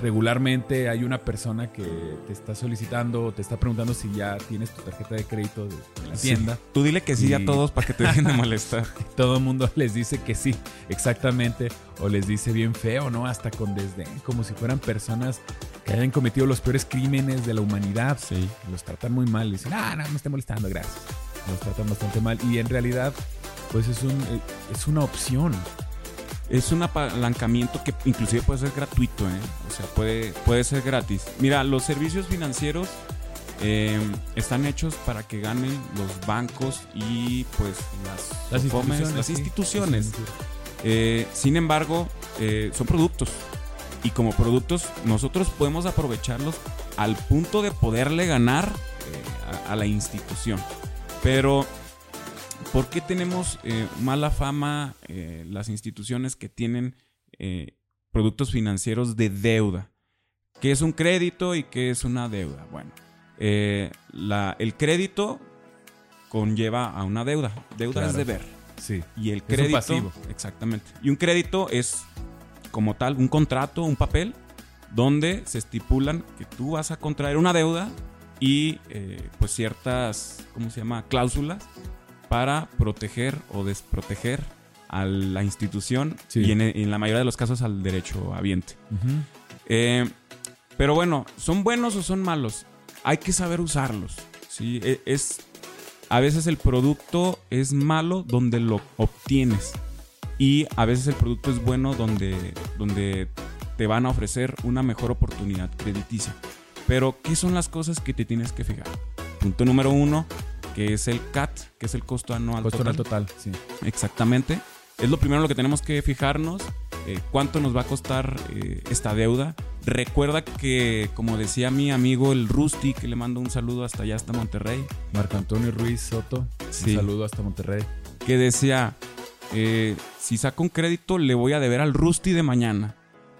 A: Regularmente hay una persona que te está solicitando o te está preguntando si ya tienes tu tarjeta de crédito de, la tienda.
B: Tú dile que sí a todos para que te dejen de molestar.
A: Todo el mundo les dice que sí, exactamente. O les dice bien feo, ¿no? Hasta con desdén, como si fueran personas que hayan cometido los peores crímenes de la humanidad.
B: Sí.
A: Los tratan muy mal. Dicen, ah, no, me esté molestando, gracias. Los tratan bastante mal. Y en realidad, pues es, un, eh, es una opción.
B: Es un apalancamiento que inclusive puede ser gratuito, ¿eh? O sea, puede, puede ser gratis. Mira, los servicios financieros eh, están hechos para que ganen los bancos y pues las,
A: las instituciones.
B: Las instituciones. Eh, sin embargo, son productos y como productos nosotros podemos aprovecharlos al punto de poderle ganar a, la institución. Pero, ¿por qué tenemos eh, mala fama eh, las instituciones que tienen productos financieros de deuda? ¿Qué es un crédito y qué es una deuda? Bueno, el crédito conlleva a una deuda. Deuda es deber.
A: Sí.
B: Y el crédito. Exactamente. Y un crédito es como tal un contrato, un papel, donde se estipulan que tú vas a contraer una deuda y eh, pues ciertas, ¿cómo se llama?, cláusulas para proteger o desproteger a la institución y en, la mayoría de los casos al derecho habiente. Eh, pero bueno, ¿son buenos o son malos? Hay que saber usarlos. ¿sí? E, es, a veces el producto es malo donde lo obtienes. Y a veces el producto es bueno donde, donde te van a ofrecer una mejor oportunidad crediticia. Pero, ¿qué son las cosas que te tienes que fijar? Punto número uno, que es el CAT, que es el costo anual
A: costo total. total, sí.
B: Exactamente. Es lo primero lo que tenemos que fijarnos. Eh, cuánto nos va a costar eh, esta deuda. Recuerda que, como decía mi amigo el Rusty, que le mando un saludo hasta allá, hasta Monterrey.
A: Marco Antonio Ruiz Soto,
B: Sí.
A: un saludo hasta Monterrey.
B: que decía, eh, si saco un crédito le voy a deber al Rusty de mañana.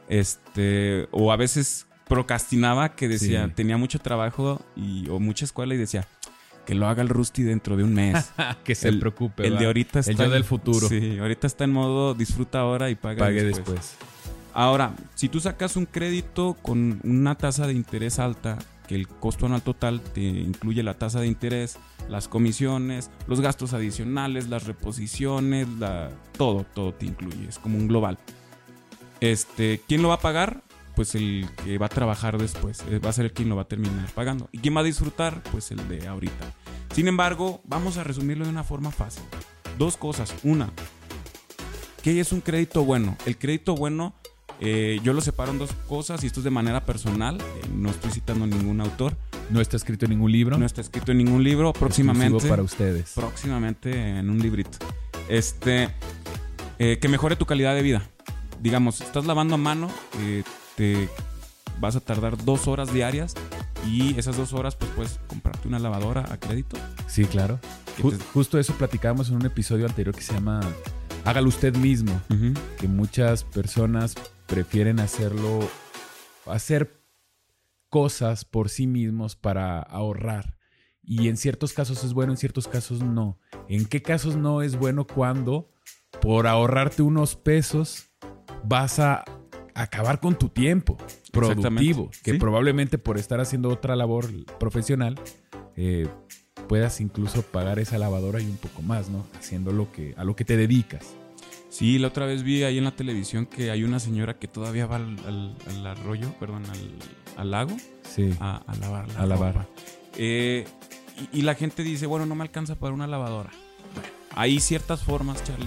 B: Este, o a veces procrastinaba que decía,
A: Sí.
B: tenía mucho trabajo y, o mucha escuela y decía, que lo haga el Rusty dentro de un mes.
A: que se
B: El-
A: preocupe.
B: el de ahorita está
A: El yo del futuro.
B: Sí, ahorita está en modo disfruta ahora y paga
A: Pague
B: después.
A: después.
B: Ahora, si tú sacas un crédito con una tasa de interés alta, que el costo anual total te incluye la tasa de interés, las comisiones, los gastos adicionales, las reposiciones, la, todo, todo te incluye, es como un global. Este, ¿quién lo va a pagar? Pues el que va a trabajar después, eh, va a ser el quien lo va a terminar pagando. ¿Y quién va a disfrutar? Pues el de ahorita. Sin embargo, vamos a resumirlo de una forma fácil. Dos cosas. Una, ¿qué es un crédito bueno? El crédito bueno eh, yo lo separo en dos cosas y esto es de manera personal. eh, no estoy citando ningún autor.
A: No está escrito en ningún libro.
B: No está escrito en ningún libro. Próximamente.
A: Para ustedes.
B: Próximamente en un librito. Este. eh, que mejore tu calidad de vida. Digamos, estás lavando a mano. Eh, te vas a tardar dos horas diarias. Y esas dos horas, pues puedes comprarte una lavadora a crédito.
A: Sí, claro.
B: que
A: Ju-
B: te-
A: Justo eso platicábamos en un episodio anterior que se llama Hágalo usted mismo. Que muchas personas prefieren hacerlo, hacer cosas por sí mismos para ahorrar. Y en ciertos casos es bueno, en ciertos casos no. ¿En qué casos no es bueno cuando por ahorrarte unos pesos vas a acabar con tu tiempo productivo? Que
B: sí.
A: probablemente por estar haciendo otra labor profesional eh, puedas incluso pagar esa lavadora y un poco más, ¿no? Haciendo lo que, a lo que te dedicas.
B: Sí, la otra vez vi ahí en la televisión que hay una señora que todavía va al, al- al arroyo, perdón, al, al lago
A: Sí.
B: a, a lavar la
A: A lavar.
B: ropa. Eh, y, y la gente dice, bueno, no me alcanza para una lavadora. Bueno, hay ciertas formas, Charlie,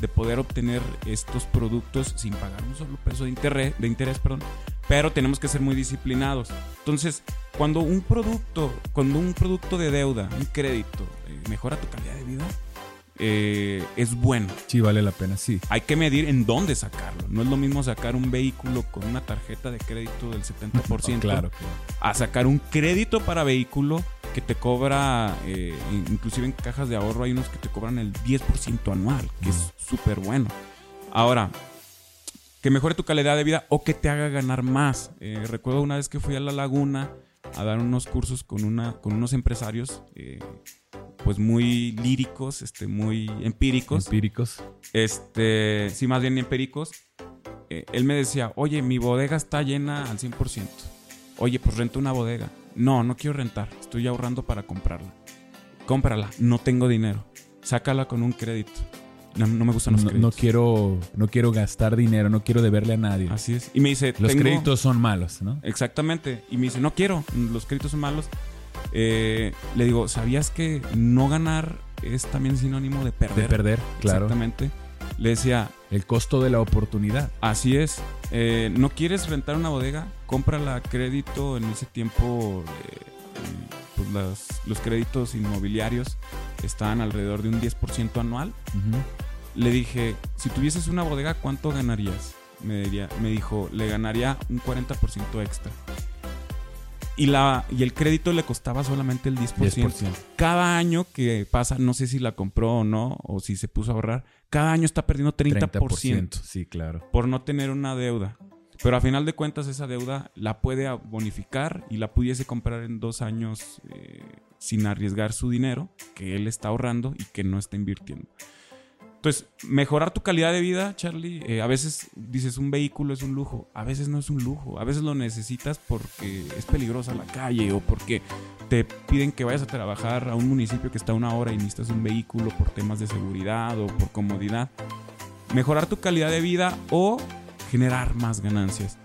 B: de poder obtener estos productos sin pagar un solo peso de interés, de interés, perdón. Pero tenemos que ser muy disciplinados. Entonces, cuando un producto, cuando un producto de deuda, un crédito, eh, mejora tu calidad de vida, eh, es bueno.
A: Sí, vale la pena, sí.
B: Hay que medir en dónde sacarlo. No es lo mismo sacar un vehículo con una tarjeta de crédito del 70%
A: claro.
B: a sacar un crédito para vehículo que te cobra, eh, inclusive en cajas de ahorro hay unos que te cobran el 10% anual, que es súper bueno. Ahora, que mejore tu calidad de vida o que te haga ganar más. Eh, recuerdo una vez que fui a la laguna a dar unos cursos con, una, con unos empresarios, eh, pues muy líricos, este, muy empíricos.
A: Empíricos.
B: Este, sí, más bien empíricos. Eh, él me decía, oye, mi bodega está llena al 100%. Oye, pues renta una bodega. No, no quiero rentar. Estoy ahorrando para comprarla. Cómprala. No tengo dinero. Sácala con un crédito. No, no me gustan los
A: No, no
B: créditos.
A: quiero, no quiero gastar dinero, no quiero deberle a nadie.
B: Así es. Y me dice,
A: Los
B: "Tengo-"
A: créditos son malos, ¿no?
B: Exactamente. Y me dice, no quiero. Los créditos son malos. Eh, le digo, ¿sabías que no ganar es también sinónimo de perder?
A: De perder, claro.
B: Exactamente. Le decía,
A: El costo de la oportunidad.
B: Así es. Eh, ¿No quieres rentar una bodega? Cómprala a crédito. En ese tiempo, eh, pues las- los créditos inmobiliarios estaban alrededor de un 10% anual. Le dije, si tuvieses una bodega, ¿cuánto ganarías? Me, diría- me dijo, le ganaría un 40% extra. Y, la, y el crédito le costaba solamente el 10%.
A: 10%.
B: Cada año que pasa, no sé si la compró o no, o si se puso a ahorrar, cada año está perdiendo 30%.
A: 30%. Sí, claro.
B: por no tener una deuda. Pero a final de cuentas esa deuda la puede bonificar y la pudiese comprar en dos años eh, sin arriesgar su dinero que él está ahorrando y que no está invirtiendo. Entonces, mejorar tu calidad de vida, Charlie, eh, a veces dices un vehículo es un lujo, a veces no es un lujo, a veces lo necesitas porque es peligrosa la calle o porque te piden que vayas a trabajar a un municipio que está a una hora y necesitas un vehículo por temas de seguridad o por comodidad. Mejorar tu calidad de vida o generar más ganancias.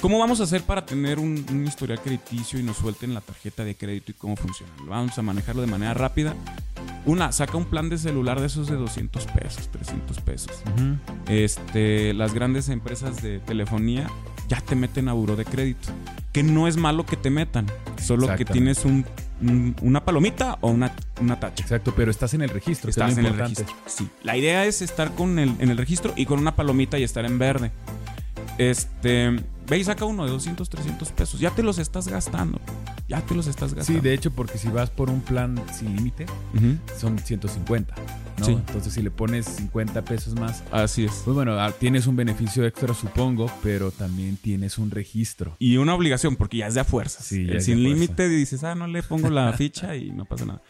B: ¿Cómo vamos a hacer para tener un, un historial crediticio y nos suelten la tarjeta de crédito y cómo funciona? Vamos a manejarlo de manera rápida. Una, saca un plan de celular de esos de 200 pesos, 300 pesos. Este, las grandes empresas de telefonía ya te meten a buro de crédito. Que no es malo que te metan, solo que tienes un- una palomita o una, una tacha.
A: Exacto, pero estás en el registro. que es
B: Estás
A: lo
B: en el registro. Sí. La idea es estar con el, en el registro y con una palomita y estar en verde. Este, ve y saca uno de 200, 300 pesos. Ya te los estás gastando. Ya te los estás gastando.
A: Sí, de hecho, porque si vas por un plan sin límite, son 150. ¿no?
B: Sí.
A: Entonces, si le pones 50 pesos más,
B: Así es.
A: pues bueno, ah, tienes un beneficio extra, supongo, pero también tienes un registro.
B: Y una obligación, porque ya es de a fuerzas.
A: Sí, ya
B: El
A: es
B: sin
A: fuerza.
B: límite dices, ah, no le pongo la ficha y no pasa nada.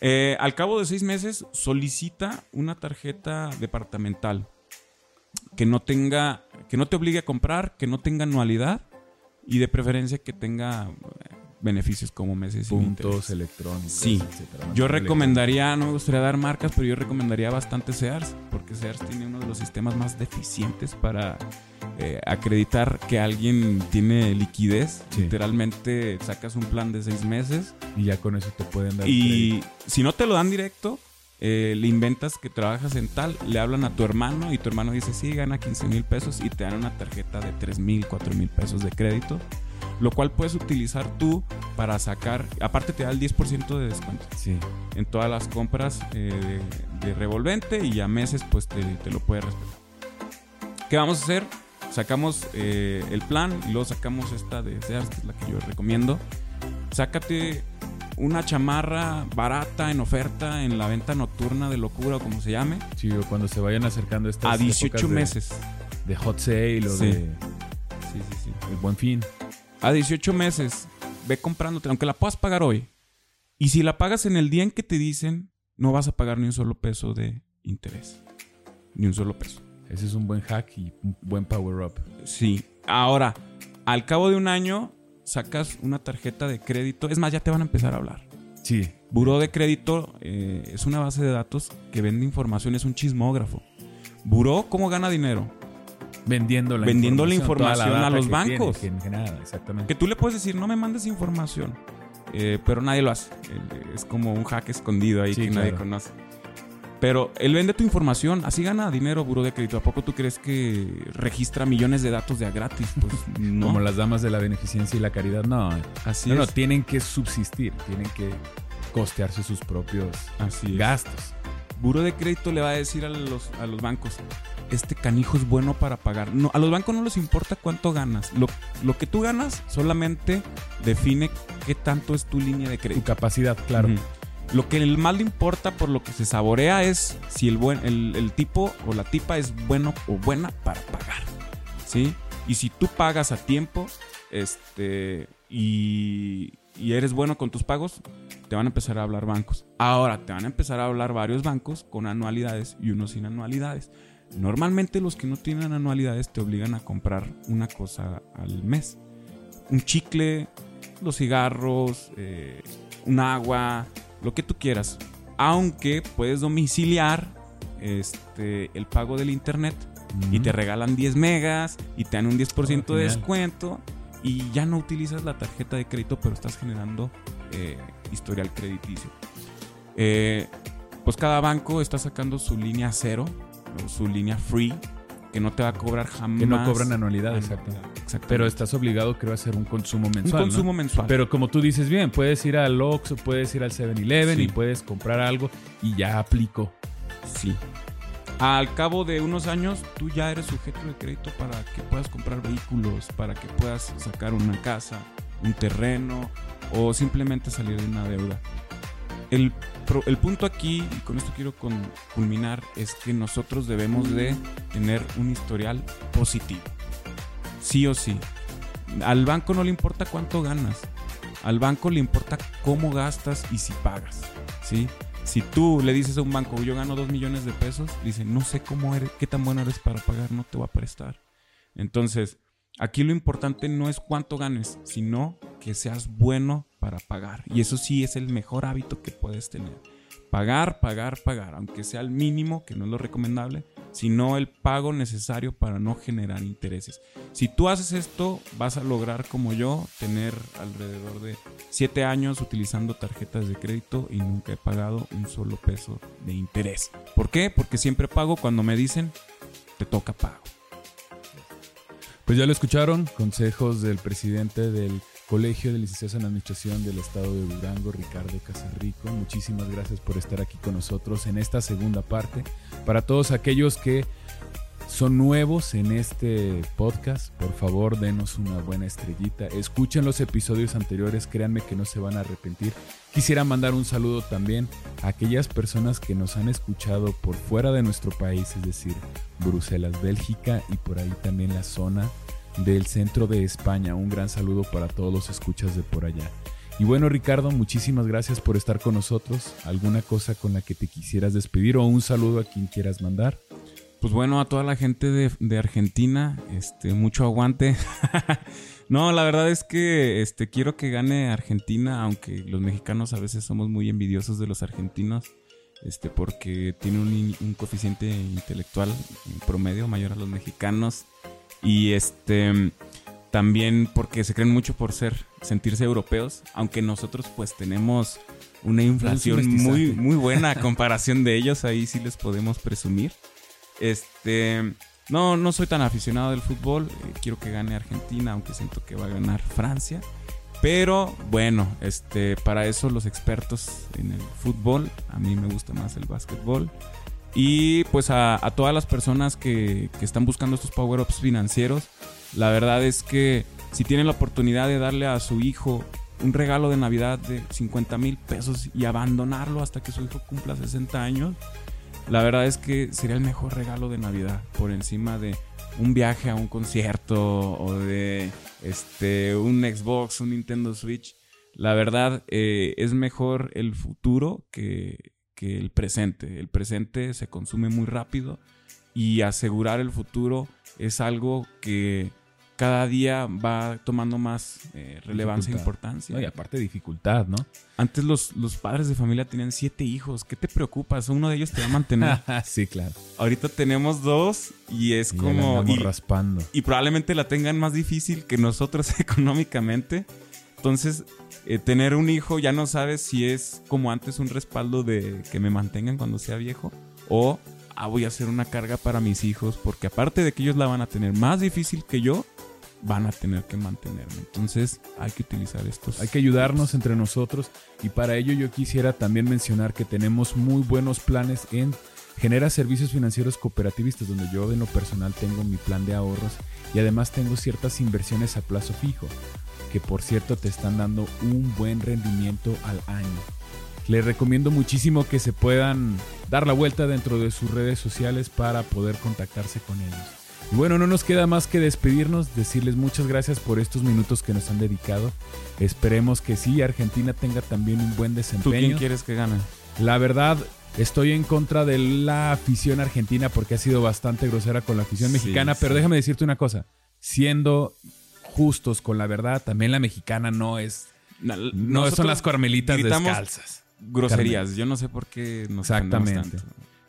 B: Eh, al cabo de seis meses, solicita una tarjeta departamental que no tenga, que no te obligue a comprar, que no tenga anualidad y de preferencia que tenga eh, beneficios como meses sin
A: Puntos
B: interés.
A: electrónicos,
B: Sí.
A: etcétera.
B: Yo recomendaría, no me gustaría dar marcas, pero yo recomendaría bastante Sears, porque Sears tiene uno de los sistemas más deficientes para eh, acreditar que alguien tiene liquidez.
A: Sí.
B: Literalmente sacas un plan de seis meses
A: Y ya con eso te pueden dar
B: y si no te lo dan directo, eh, le inventas que trabajas en tal, le hablan a tu hermano y tu hermano dice, sí, gana 15 mil pesos y te dan una tarjeta de 3 mil, 4 mil pesos de crédito, lo cual puedes utilizar tú para sacar, aparte te da el 10% de descuento
A: Sí.
B: en todas las compras eh, de, de revolvente y a meses pues te, te lo puede respetar. ¿Qué vamos a hacer? Sacamos eh, el plan y luego sacamos esta de Sears, que es la que yo recomiendo. Sácate una chamarra barata en oferta en la venta nocturna de locura o como se llame
A: Sí, o cuando se vayan acercando estas
B: a 18
A: épocas de-
B: meses.
A: De, hot sale o
B: Sí.
A: de
B: Sí, sí, sí.
A: el buen fin.
B: A 18 meses, ve comprándote, aunque la puedas pagar hoy. Y si la pagas en el día en que te dicen, no vas a pagar ni un solo peso de interés. Ni un solo peso.
A: Ese es un buen hack y un buen power up.
B: Sí. Ahora, al cabo de un año, sacas una tarjeta de crédito. Es más, ya te van a empezar a hablar.
A: Sí.
B: Buró de crédito eh, es una base de datos que vende información, es un chismógrafo. Buró, ¿cómo gana dinero?
A: Vendiendo la
B: Vendiendo la
A: información, toda
B: información a los
A: que tiene,
B: bancos.
A: que exactamente.
B: Que tú le puedes decir, no me mandes información. Eh, pero nadie lo hace. Eh, Es como un hack escondido ahí
A: Sí,
B: que nadie conoce. Pero él vende tu información, así gana dinero Buró de Crédito. ¿A poco tú crees que registra millones de datos de a gratis? Pues no.
A: Como las damas de la beneficencia y la caridad, no.
B: Así
A: no, no, tienen que subsistir, tienen que costearse sus propios
B: Así
A: gastos.
B: Buró de crédito le va a decir a los, a los bancos, este canijo es bueno para pagar. No, a los bancos no les importa cuánto ganas. Lo, lo que tú ganas solamente define qué tanto es tu línea de
A: Tu
B: crédito.
A: capacidad, claro.
B: Lo que más le importa por lo que se saborea es si el, buen, el, el tipo o la tipa es bueno o buena para pagar. ¿Sí? Y si tú pagas a tiempo este, y, y eres bueno con tus pagos, te van a empezar a hablar bancos. Ahora te van a empezar a hablar varios bancos con anualidades y unos sin anualidades. Normalmente los que no tienen anualidades te obligan a comprar una cosa al mes. Un chicle, los cigarros, eh, un agua, lo que tú quieras. Aunque puedes domiciliar este, el pago del internet y te regalan 10 megas y te dan un 10%
A: Oh,
B: de
A: genial.
B: descuento y ya no utilizas la tarjeta de crédito, pero estás generando eh, historial crediticio. Eh, pues cada banco está sacando su línea cero o su línea free que no te va a cobrar jamás.
A: Que no cobran anualidad, exacto. Pero estás obligado, creo, a hacer un consumo
B: un
A: mensual. ¿no?
B: consumo mensual.
A: Pero como tú dices bien, puedes ir al Oxxo, puedes ir al 7-Eleven
B: Sí.
A: y puedes comprar algo y ya aplicó.
B: Sí. Al cabo de unos años, tú ya eres sujeto de crédito para que puedas comprar vehículos, para que puedas sacar una casa, un terreno o simplemente salir de una deuda. El, punto aquí, y con esto quiero culminar, es que nosotros debemos de tener un historial positivo. Sí o sí. Al banco no le importa cuánto ganas. Al banco le importa cómo gastas y si pagas. ¿Sí? Si tú le dices a un banco, yo gano 2 millones de pesos, dice, no sé cómo eres, qué tan bueno eres para pagar, no te voy a prestar. Entonces, aquí lo importante no es cuánto ganes, sino que seas bueno para pagar. Y eso sí es el mejor hábito que puedes tener. Pagar, pagar, pagar, aunque sea el mínimo, que no es lo recomendable, sino el pago necesario para no generar intereses. Si tú haces esto, vas a lograr, como yo, tener alrededor de 7 años utilizando tarjetas de crédito y nunca he pagado un solo peso de interés. ¿Por qué? Porque siempre pago cuando me dicen, te toca pago.
A: Pues ya lo escucharon, consejos del presidente del Colegio de Licenciados en Administración del Estado de Durango, Ricardo Casarrico. Muchísimas gracias por estar aquí con nosotros en esta segunda parte. Para todos aquellos que son nuevos en este podcast, por favor denos una buena estrellita. Escuchen los episodios anteriores, créanme que no se van a arrepentir. Quisiera mandar un saludo también a aquellas personas que nos han escuchado por fuera de nuestro país, es decir, Bruselas, Bélgica y por ahí también la zona del centro de España. Un gran saludo para todos los escuchas de por allá. Y bueno, Ricardo, muchísimas gracias por estar con nosotros. ¿Alguna cosa con la que te quisieras despedir o un saludo a quien quieras mandar?
B: Pues bueno, a toda la gente de, Argentina, este, mucho aguante. no, la verdad es que este, quiero que gane Argentina, aunque los mexicanos a veces somos muy envidiosos de los argentinos, este, porque tiene un, un coeficiente intelectual promedio mayor a los mexicanos. Y este también porque se creen mucho por ser, sentirse europeos, aunque nosotros pues tenemos una inflación muy, muy buena a comparación de ellos, ahí sí les podemos presumir. Este, no, no soy tan aficionado del fútbol, eh, quiero que gane Argentina, aunque siento que va a ganar Francia. Pero bueno, este, para eso los expertos en el fútbol, a mí me gusta más el básquetbol. Y pues a, todas las personas que, que están buscando estos power-ups financieros, la verdad es que si tienen la oportunidad de darle a su hijo un regalo de Navidad de 50 mil pesos y abandonarlo hasta que su hijo cumpla 60 años, la verdad es que sería el mejor regalo de Navidad por encima de un viaje a un concierto o de este un Xbox, un Nintendo Switch. La verdad eh, es mejor el futuro que, que el presente. El presente se consume muy rápido y asegurar el futuro es algo que cada día va tomando más eh, relevancia e importancia.
A: y aparte dificultad, ¿no?
B: Antes los, los padres de familia tenían siete hijos. ¿Qué te preocupas? Uno de ellos te va a mantener.
A: sí, claro.
B: Ahorita tenemos dos y es como...
A: Y raspando.
B: Y probablemente la tengan más difícil que nosotros económicamente. Entonces, eh, tener un hijo ya no sabes si es como antes un respaldo de que me mantengan cuando sea viejo o ah, voy a hacer una carga para mis hijos porque aparte de que ellos la van a tener más difícil que yo, van a tener que mantenerme. Entonces hay que utilizar estos.
A: Hay que ayudarnos entre nosotros y para ello yo quisiera también mencionar que tenemos muy buenos planes en Genera Servicios Financieros Cooperativistas, donde yo en lo personal tengo mi plan de ahorros y además tengo ciertas inversiones a plazo fijo, que por cierto te están dando un buen rendimiento al año. Les recomiendo muchísimo que se puedan dar la vuelta dentro de sus redes sociales para poder contactarse con ellos. Y bueno, no nos queda más que despedirnos, decirles muchas gracias por estos minutos que nos han dedicado. Esperemos que sí, Argentina tenga también un buen desempeño. ¿Tú
B: quién quieres que gane?
A: La verdad, estoy en contra de la afición argentina porque ha sido bastante grosera con la afición mexicana, pero déjame decirte una cosa, siendo justos con la verdad, también la mexicana no es... No, son las carmelitas descalzas.
B: Groserías, yo no sé por qué nos
A: Exactamente.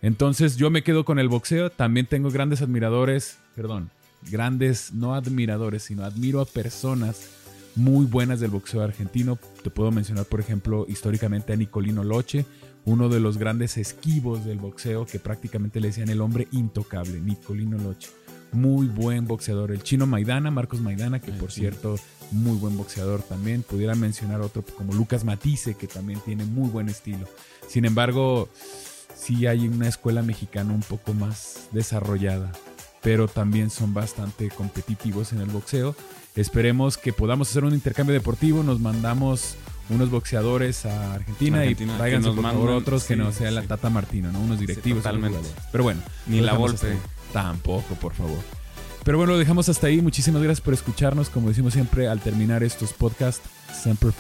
A: Entonces yo me quedo con el boxeo. También tengo grandes admiradores, perdón, grandes, no admiradores, sino admiro a personas muy buenas del boxeo argentino. Te puedo mencionar, por ejemplo, históricamente a Nicolino Loche, uno de los grandes esquivos del boxeo que prácticamente le decían el hombre intocable, Nicolino Loche. Muy buen boxeador. El chino Maidana, Marcos Maidana, que por cierto, muy buen boxeador también. Pudiera mencionar otro como Lucas Matisse, que también tiene muy buen estilo. Sin embargo, sí hay una escuela mexicana un poco más desarrollada, pero también son bastante competitivos en el boxeo. Esperemos que podamos hacer un intercambio deportivo, nos mandamos unos boxeadores a Argentina, y tráiganse por favor otros que no sea la Tata Martino, ¿no? Unos directivos.
B: totalmente.
A: Pero bueno,
B: ni la Volpe.
A: Tampoco, por favor. Pero bueno, lo dejamos hasta ahí. Muchísimas gracias por escucharnos. Como decimos siempre al terminar estos podcasts, Semper.